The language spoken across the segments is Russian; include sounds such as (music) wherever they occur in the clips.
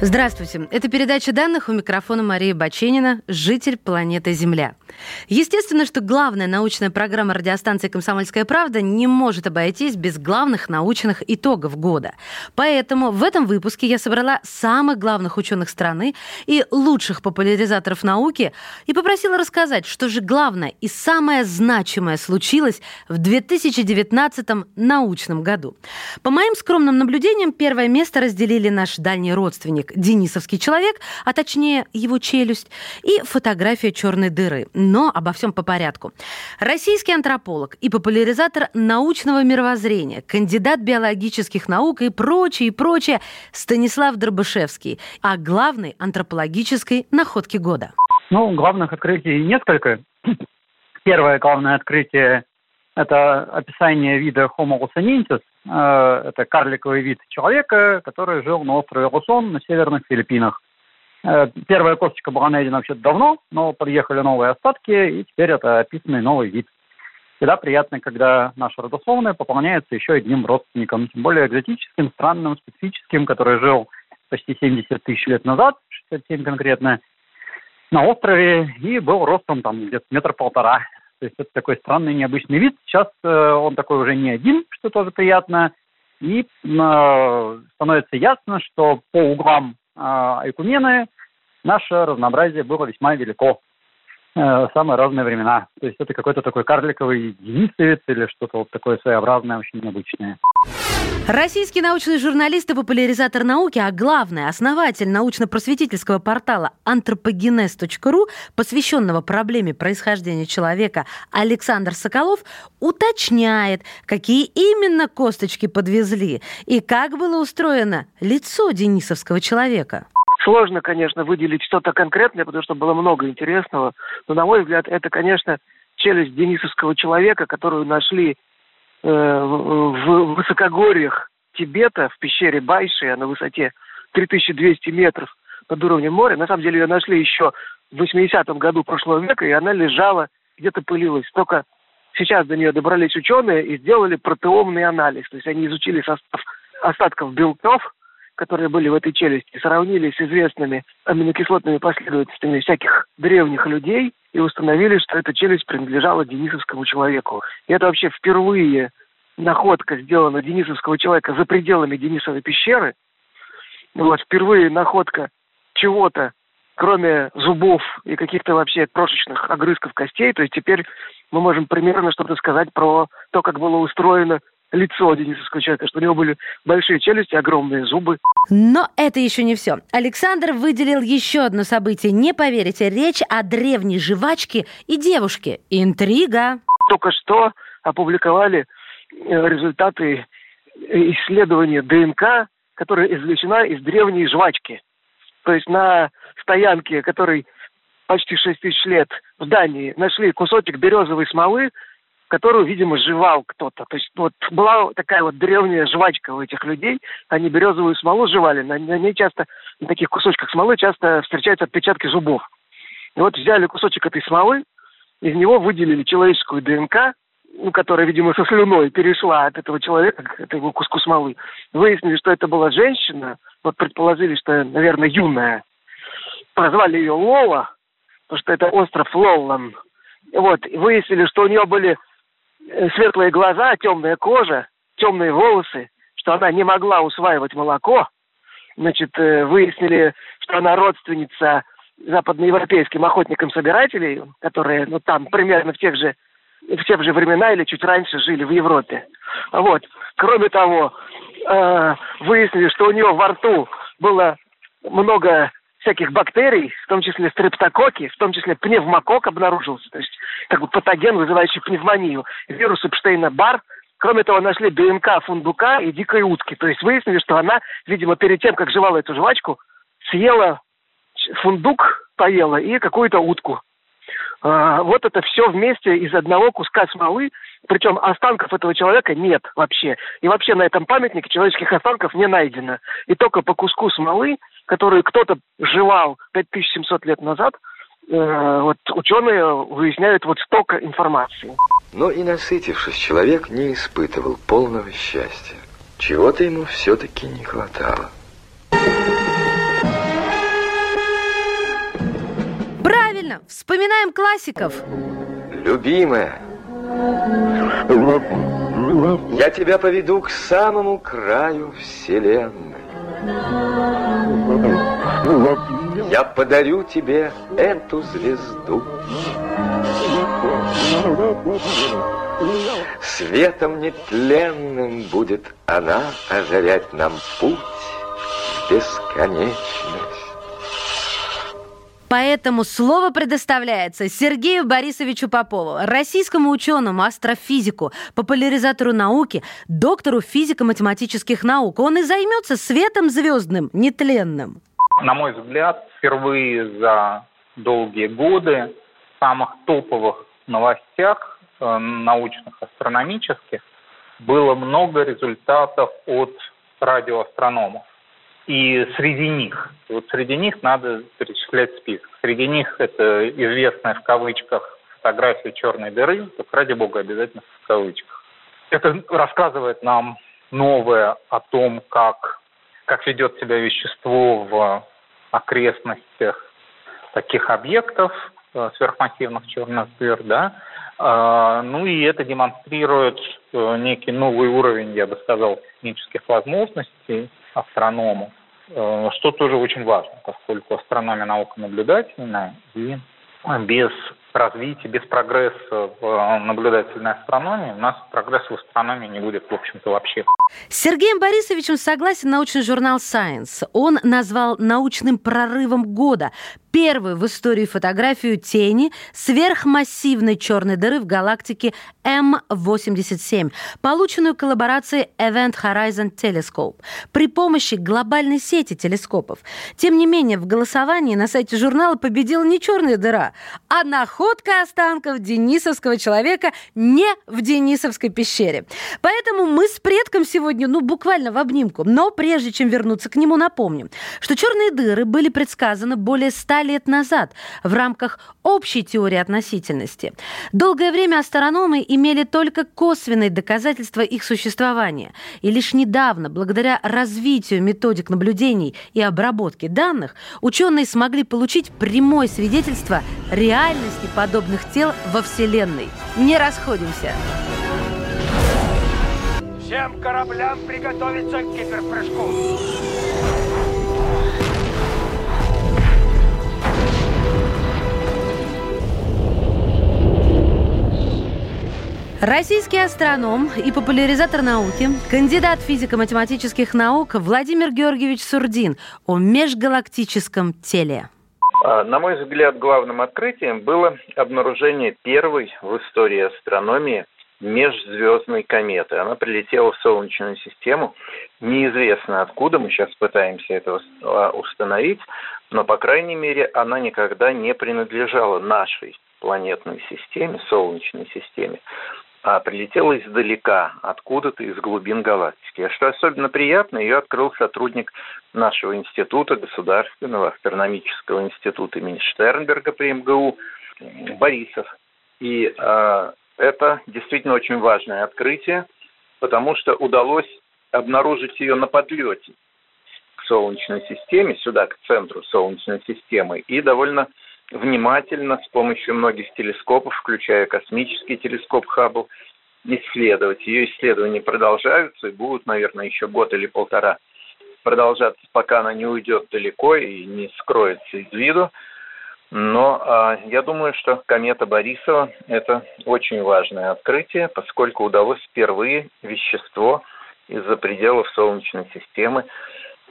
Здравствуйте. Это передача данных у микрофона Мария Баченина, житель планеты Земля. Естественно, что главная научная программа радиостанции «Комсомольская правда» не может обойтись без главных научных итогов года. Поэтому в этом выпуске я собрала самых главных ученых страны и лучших популяризаторов науки и попросила рассказать, что же главное и самое значимое случилось в 2019 научном году. По моим скромным наблюдениям, первое место разделили наш дальний родственник Денисовский человек, а точнее его челюсть, и фотография черной дыры – но обо всем по порядку. Российский антрополог и популяризатор научного мировоззрения, кандидат биологических наук и прочее, и прочее Станислав Дробышевский о главной антропологической находке года. Ну, главных открытий несколько. Первое главное открытие – это описание вида Homo lusanensis. Э, это карликовый вид человека, который жил на острове Лусон на северных Филиппинах. Э, первая косточка была найдена вообще давно, но подъехали новые остатки, и теперь это описанный новый вид. Всегда приятно, когда наша родословная пополняется еще одним родственником, тем более экзотическим, странным, специфическим, который жил почти 70 тысяч лет назад, 67 конкретно, на острове и был ростом там где-то метр полтора. То есть это такой странный, необычный вид. Сейчас э, он такой уже не один, что тоже приятно. И э, становится ясно, что по углам айкумены, наше разнообразие было весьма велико э, самые разные времена. То есть это какой-то такой карликовый денисовец или что-то вот такое своеобразное, очень необычное. Российский научный журналист и популяризатор науки, а главное, основатель научно-просветительского портала anthropogenes.ru, посвященного проблеме происхождения человека Александр Соколов, уточняет, какие именно косточки подвезли и как было устроено лицо денисовского человека. Сложно, конечно, выделить что-то конкретное, потому что было много интересного. Но, на мой взгляд, это, конечно, челюсть денисовского человека, которую нашли в высокогорьях Тибета, в пещере Байши, на высоте 3200 метров над уровнем моря. На самом деле ее нашли еще в 80-м году прошлого века, и она лежала, где-то пылилась. Только сейчас до нее добрались ученые и сделали протеомный анализ. То есть они изучили состав остатков белков, которые были в этой челюсти, сравнили с известными аминокислотными последовательностями всяких древних людей и установили, что эта челюсть принадлежала денисовскому человеку. И это вообще впервые находка сделана денисовского человека за пределами Денисовой пещеры. Вот, впервые находка чего-то, кроме зубов и каких-то вообще крошечных огрызков костей. То есть теперь мы можем примерно что-то сказать про то, как было устроено лицо денисовского человека, что у него были большие челюсти, огромные зубы. Но это еще не все. Александр выделил еще одно событие. Не поверите, речь о древней жвачке и девушке. Интрига. Только что опубликовали э, результаты исследования ДНК, которая извлечена из древней жвачки. То есть на стоянке, которой почти 6 тысяч лет в Дании нашли кусочек березовой смолы, которую, видимо, жевал кто-то. То есть вот была такая вот древняя жвачка у этих людей, они березовую смолу жевали, на, на ней часто, на таких кусочках смолы часто встречаются отпечатки зубов. И вот взяли кусочек этой смолы, из него выделили человеческую ДНК, ну, которая, видимо, со слюной перешла от этого человека к этому куску смолы. Выяснили, что это была женщина, вот предположили, что, наверное, юная. Прозвали ее Лола, потому что это остров Лоллан. Вот, выяснили, что у нее были светлые глаза, темная кожа, темные волосы, что она не могла усваивать молоко. Значит, э, выяснили, что она родственница западноевропейским охотникам-собирателей, которые, ну, там примерно в тех же в те же времена или чуть раньше жили в Европе. Вот. Кроме того, э, выяснили, что у нее во рту было много всяких бактерий, в том числе стрептококи, в том числе пневмокок обнаружился, то как бы патоген, вызывающий пневмонию, вирус Эпштейна-Бар. Кроме того, нашли ДНК фундука и дикой утки. То есть выяснили, что она, видимо, перед тем, как жевала эту жвачку, съела фундук, поела и какую-то утку. А, вот это все вместе из одного куска смолы, причем останков этого человека нет вообще. И вообще на этом памятнике человеческих останков не найдено. И только по куску смолы, которую кто-то жевал 5700 лет назад, э, вот ученые выясняют вот столько информации. Но и насытившись, человек не испытывал полного счастья. Чего-то ему все-таки не хватало. Правильно, вспоминаем классиков. Любимая, я тебя поведу к самому краю вселенной. Я подарю тебе эту звезду. Светом нетленным будет она озарять нам путь в бесконечность. Поэтому слово предоставляется Сергею Борисовичу Попову, российскому ученому, астрофизику, популяризатору науки, доктору физико-математических наук. Он и займется светом звездным, нетленным. На мой взгляд, впервые за долгие годы в самых топовых новостях э, научных, астрономических, было много результатов от радиоастрономов. И среди них, вот среди них надо перечислять список. Среди них это известная в кавычках фотография черной дыры, так ради бога обязательно в кавычках. Это рассказывает нам новое о том, как, как ведет себя вещество в окрестностях таких объектов, э, сверхмассивных черных дыр, да, а, ну и это демонстрирует э, некий новый уровень, я бы сказал, технических возможностей астрономов, э, что тоже очень важно, поскольку астрономия наука наблюдательная, и без развития, без прогресса в наблюдательной астрономии у нас прогресса в астрономии не будет, в общем-то, вообще. С Сергеем Борисовичем согласен научный журнал Science. Он назвал научным прорывом года первую в истории фотографию тени сверхмассивной черной дыры в галактике М87, полученную коллаборацией Event Horizon Telescope при помощи глобальной сети телескопов. Тем не менее, в голосовании на сайте журнала победила не черная дыра, а находка останков денисовского человека не в Денисовской пещере. Поэтому мы с предком сегодня, ну, буквально в обнимку. Но прежде чем вернуться к нему, напомним, что черные дыры были предсказаны более 100 лет назад в рамках общей теории относительности. Долгое время астрономы имели только косвенные доказательства их существования. И лишь недавно, благодаря развитию методик наблюдений и обработки данных, ученые смогли получить прямое свидетельство реальности подобных тел во Вселенной. Не расходимся. Всем кораблям приготовиться к гиперпрыжку. Российский астроном и популяризатор науки, кандидат физико-математических наук Владимир Георгиевич Сурдин о межгалактическом теле. А, на мой взгляд, главным открытием было обнаружение первой в истории астрономии межзвездной кометы. Она прилетела в Солнечную систему. Неизвестно откуда, мы сейчас пытаемся это а, установить, но, по крайней мере, она никогда не принадлежала нашей планетной системе, Солнечной системе а прилетела издалека, откуда-то из глубин галактики. А что особенно приятно, ее открыл сотрудник нашего института, Государственного астрономического института имени Штернберга при МГУ, Борисов. И э, это действительно очень важное открытие, потому что удалось обнаружить ее на подлете к Солнечной системе, сюда, к центру Солнечной системы, и довольно внимательно с помощью многих телескопов, включая космический телескоп Хаббл, исследовать. Ее исследования продолжаются и будут, наверное, еще год или полтора продолжаться, пока она не уйдет далеко и не скроется из виду. Но а, я думаю, что комета Борисова – это очень важное открытие, поскольку удалось впервые вещество из-за пределов Солнечной системы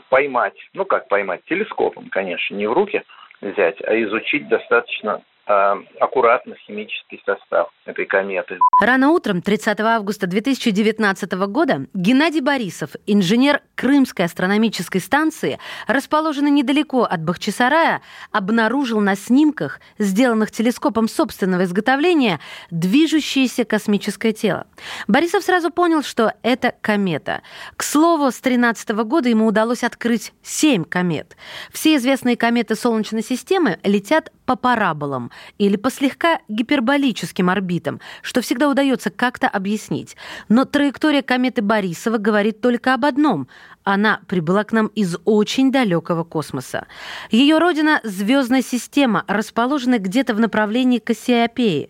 поймать. Ну, как поймать? Телескопом, конечно, не в руки – взять, а изучить достаточно аккуратно химический состав этой кометы. Рано утром 30 августа 2019 года Геннадий Борисов, инженер Крымской астрономической станции, расположенной недалеко от Бахчисарая, обнаружил на снимках, сделанных телескопом собственного изготовления, движущееся космическое тело. Борисов сразу понял, что это комета. К слову, с 13 года ему удалось открыть семь комет. Все известные кометы Солнечной системы летят по параболам или по слегка гиперболическим орбитам, что всегда удается как-то объяснить. Но траектория кометы Борисова говорит только об одном она прибыла к нам из очень далекого космоса. Ее родина — звездная система, расположенная где-то в направлении Кассиопеи.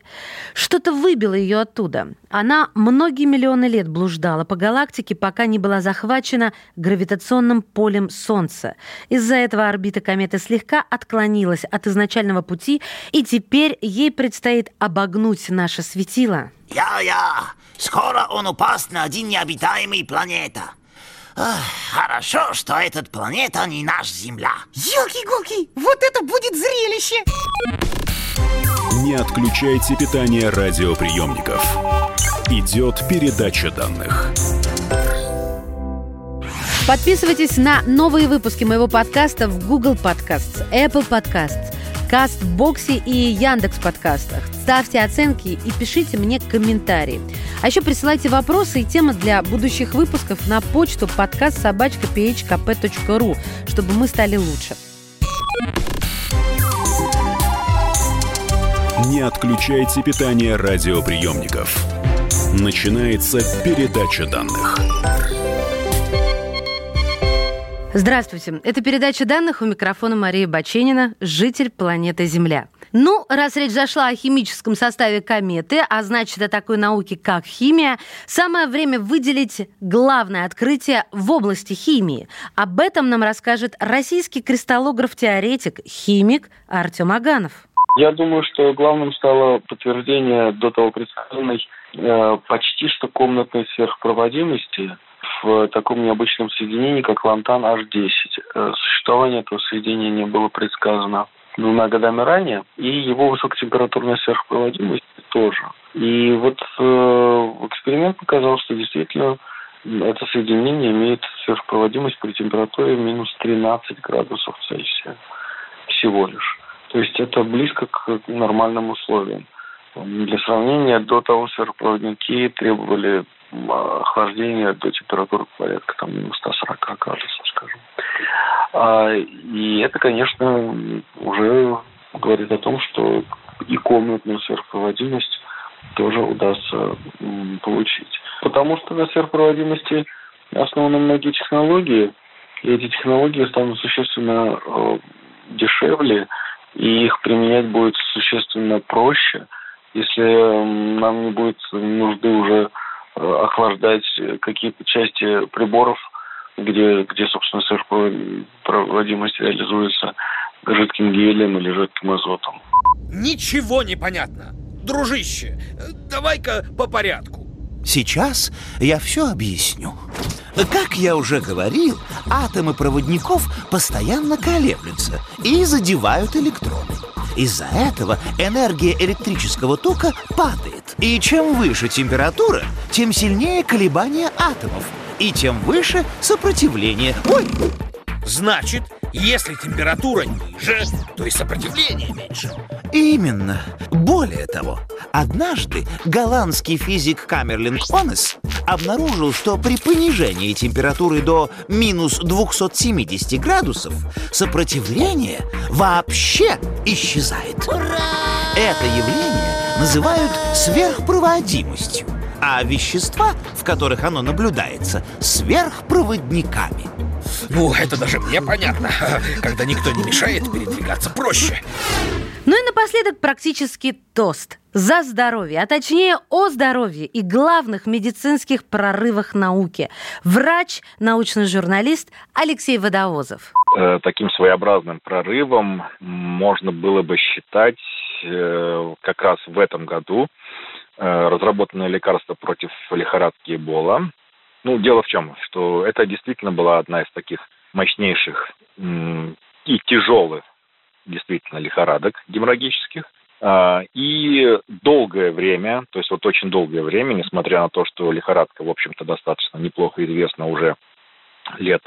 Что-то выбило ее оттуда. Она многие миллионы лет блуждала по галактике, пока не была захвачена гравитационным полем Солнца. Из-за этого орбита кометы слегка отклонилась от изначального пути, и теперь ей предстоит обогнуть наше светило. Я-я, скоро он упаст на один необитаемый планета. Ах, хорошо, что этот планета не наш Земля. Елки-голки, вот это будет зрелище! Не отключайте питание радиоприемников. Идет передача данных. Подписывайтесь на новые выпуски моего подкаста в Google Podcasts, Apple Podcasts, Кастбоксе и Яндекс подкастах. Ставьте оценки и пишите мне комментарии. А еще присылайте вопросы и темы для будущих выпусков на почту подкаст собачка phkp.ru, чтобы мы стали лучше. Не отключайте питание радиоприемников. Начинается передача данных. Здравствуйте. Это передача данных у микрофона Мария Баченина, житель планеты Земля. Ну, раз речь зашла о химическом составе кометы, а значит о такой науке, как химия, самое время выделить главное открытие в области химии. Об этом нам расскажет российский кристаллограф-теоретик, химик Артем Аганов. Я думаю, что главным стало подтверждение до того представленной э, почти что комнатной сверхпроводимости в таком необычном соединении, как лантан H10. Э, существование этого соединения не было предсказано двумя годами ранее, и его высокотемпературная сверхпроводимость тоже. И вот э, эксперимент показал, что действительно это соединение имеет сверхпроводимость при температуре минус 13 градусов Цельсия всего лишь. То есть это близко к нормальным условиям. Для сравнения, до того сверхпроводники требовали охлаждения до температуры порядка там минус 140 градусов, скажем. А, и это, конечно, уже говорит о том, что и комнатную сверхпроводимость тоже удастся получить. Потому что на сверхпроводимости основаны многие технологии, и эти технологии станут существенно э, дешевле, и их применять будет существенно проще, если нам не будет нужды уже охлаждать какие-то части приборов, где, где собственно, сверхпроводимость реализуется жидким гелием или жидким азотом. Ничего не понятно. Дружище, давай-ка по порядку. Сейчас я все объясню. Как я уже говорил, атомы проводников постоянно колеблются и задевают электроны. Из-за этого энергия электрического тока падает. И чем выше температура, тем сильнее колебания атомов. И тем выше сопротивление. Ой! Значит, если температура ниже, то и сопротивление меньше. Именно. Более того, однажды голландский физик Камерлин Онес обнаружил, что при понижении температуры до минус 270 градусов сопротивление вообще исчезает. Ура! Это явление называют сверхпроводимостью, а вещества, в которых оно наблюдается, сверхпроводниками. Ну, это даже мне понятно. (laughs) Когда никто не мешает, передвигаться проще. Ну и напоследок практически тост за здоровье, а точнее о здоровье и главных медицинских прорывах науки. Врач, научный журналист Алексей Водовозов. Э, таким своеобразным прорывом можно было бы считать э, как раз в этом году разработанное лекарство против лихорадки Эбола. Ну, дело в чем, что это действительно была одна из таких мощнейших и тяжелых действительно лихорадок геморрагических. А, и долгое время, то есть вот очень долгое время, несмотря на то, что лихорадка, в общем-то, достаточно неплохо известна уже лет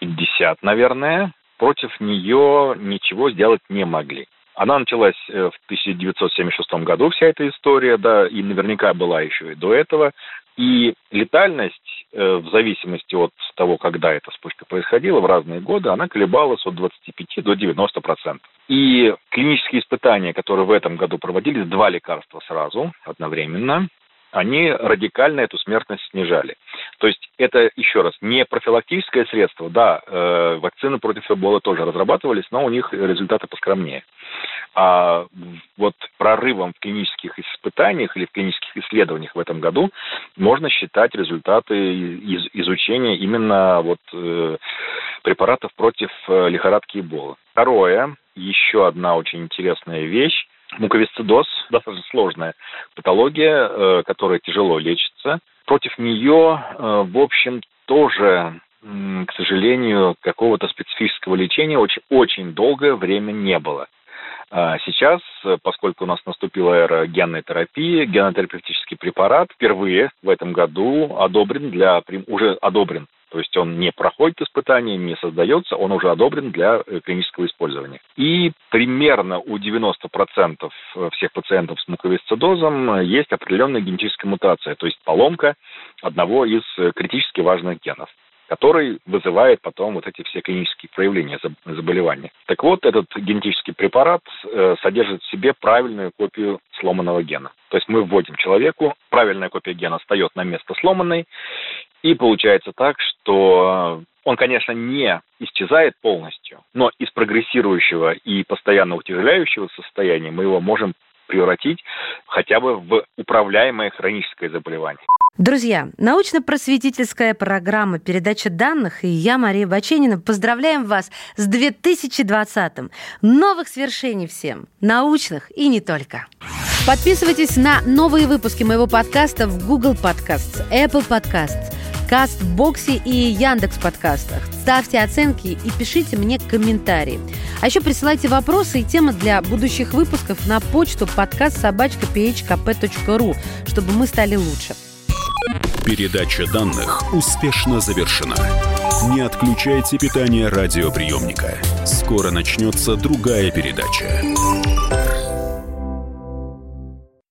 50, наверное, против нее ничего сделать не могли. Она началась э, в 1976 году, вся эта история, да, и наверняка была еще и до этого. И летальность, э, в зависимости от того, когда эта вспышка происходила, в разные годы, она колебалась от 25 до 90 процентов. И клинические испытания, которые в этом году проводились, два лекарства сразу, одновременно, они радикально эту смертность снижали. То есть это, еще раз, не профилактическое средство. Да, э, вакцины против эбола тоже разрабатывались, но у них результаты поскромнее. А вот прорывом в клинических испытаниях или в клинических исследованиях в этом году можно считать результаты из, изучения именно вот, э, препаратов против э, лихорадки эбола. Второе, еще одна очень интересная вещь, Муковисцидоз – достаточно сложная патология, э, которая тяжело лечится. Против нее, э, в общем, тоже, к сожалению, какого-то специфического лечения очень, очень долгое время не было. А сейчас, поскольку у нас наступила эра генной терапии, генотерапевтический препарат впервые в этом году одобрен для, уже одобрен то есть он не проходит испытания, не создается, он уже одобрен для э, клинического использования. И примерно у 90% э, всех пациентов с муковисцидозом есть определенная генетическая мутация, то есть поломка одного из э, критически важных генов который вызывает потом вот эти все клинические проявления заболевания. Так вот, этот генетический препарат э, содержит в себе правильную копию сломанного гена. То есть мы вводим человеку, правильная копия гена встает на место сломанной, и получается так, что он, конечно, не исчезает полностью, но из прогрессирующего и постоянно утяжеляющего состояния мы его можем превратить хотя бы в управляемое хроническое заболевание. Друзья, научно-просветительская программа «Передача данных» и я, Мария Баченина, поздравляем вас с 2020-м. Новых свершений всем, научных и не только. Подписывайтесь на новые выпуски моего подкаста в Google Podcasts, Apple Podcasts, Кастбоксе и Яндекс подкастах. Ставьте оценки и пишите мне комментарии. А еще присылайте вопросы и темы для будущих выпусков на почту подкаст собачка чтобы мы стали лучше. Передача данных успешно завершена. Не отключайте питание радиоприемника. Скоро начнется другая передача.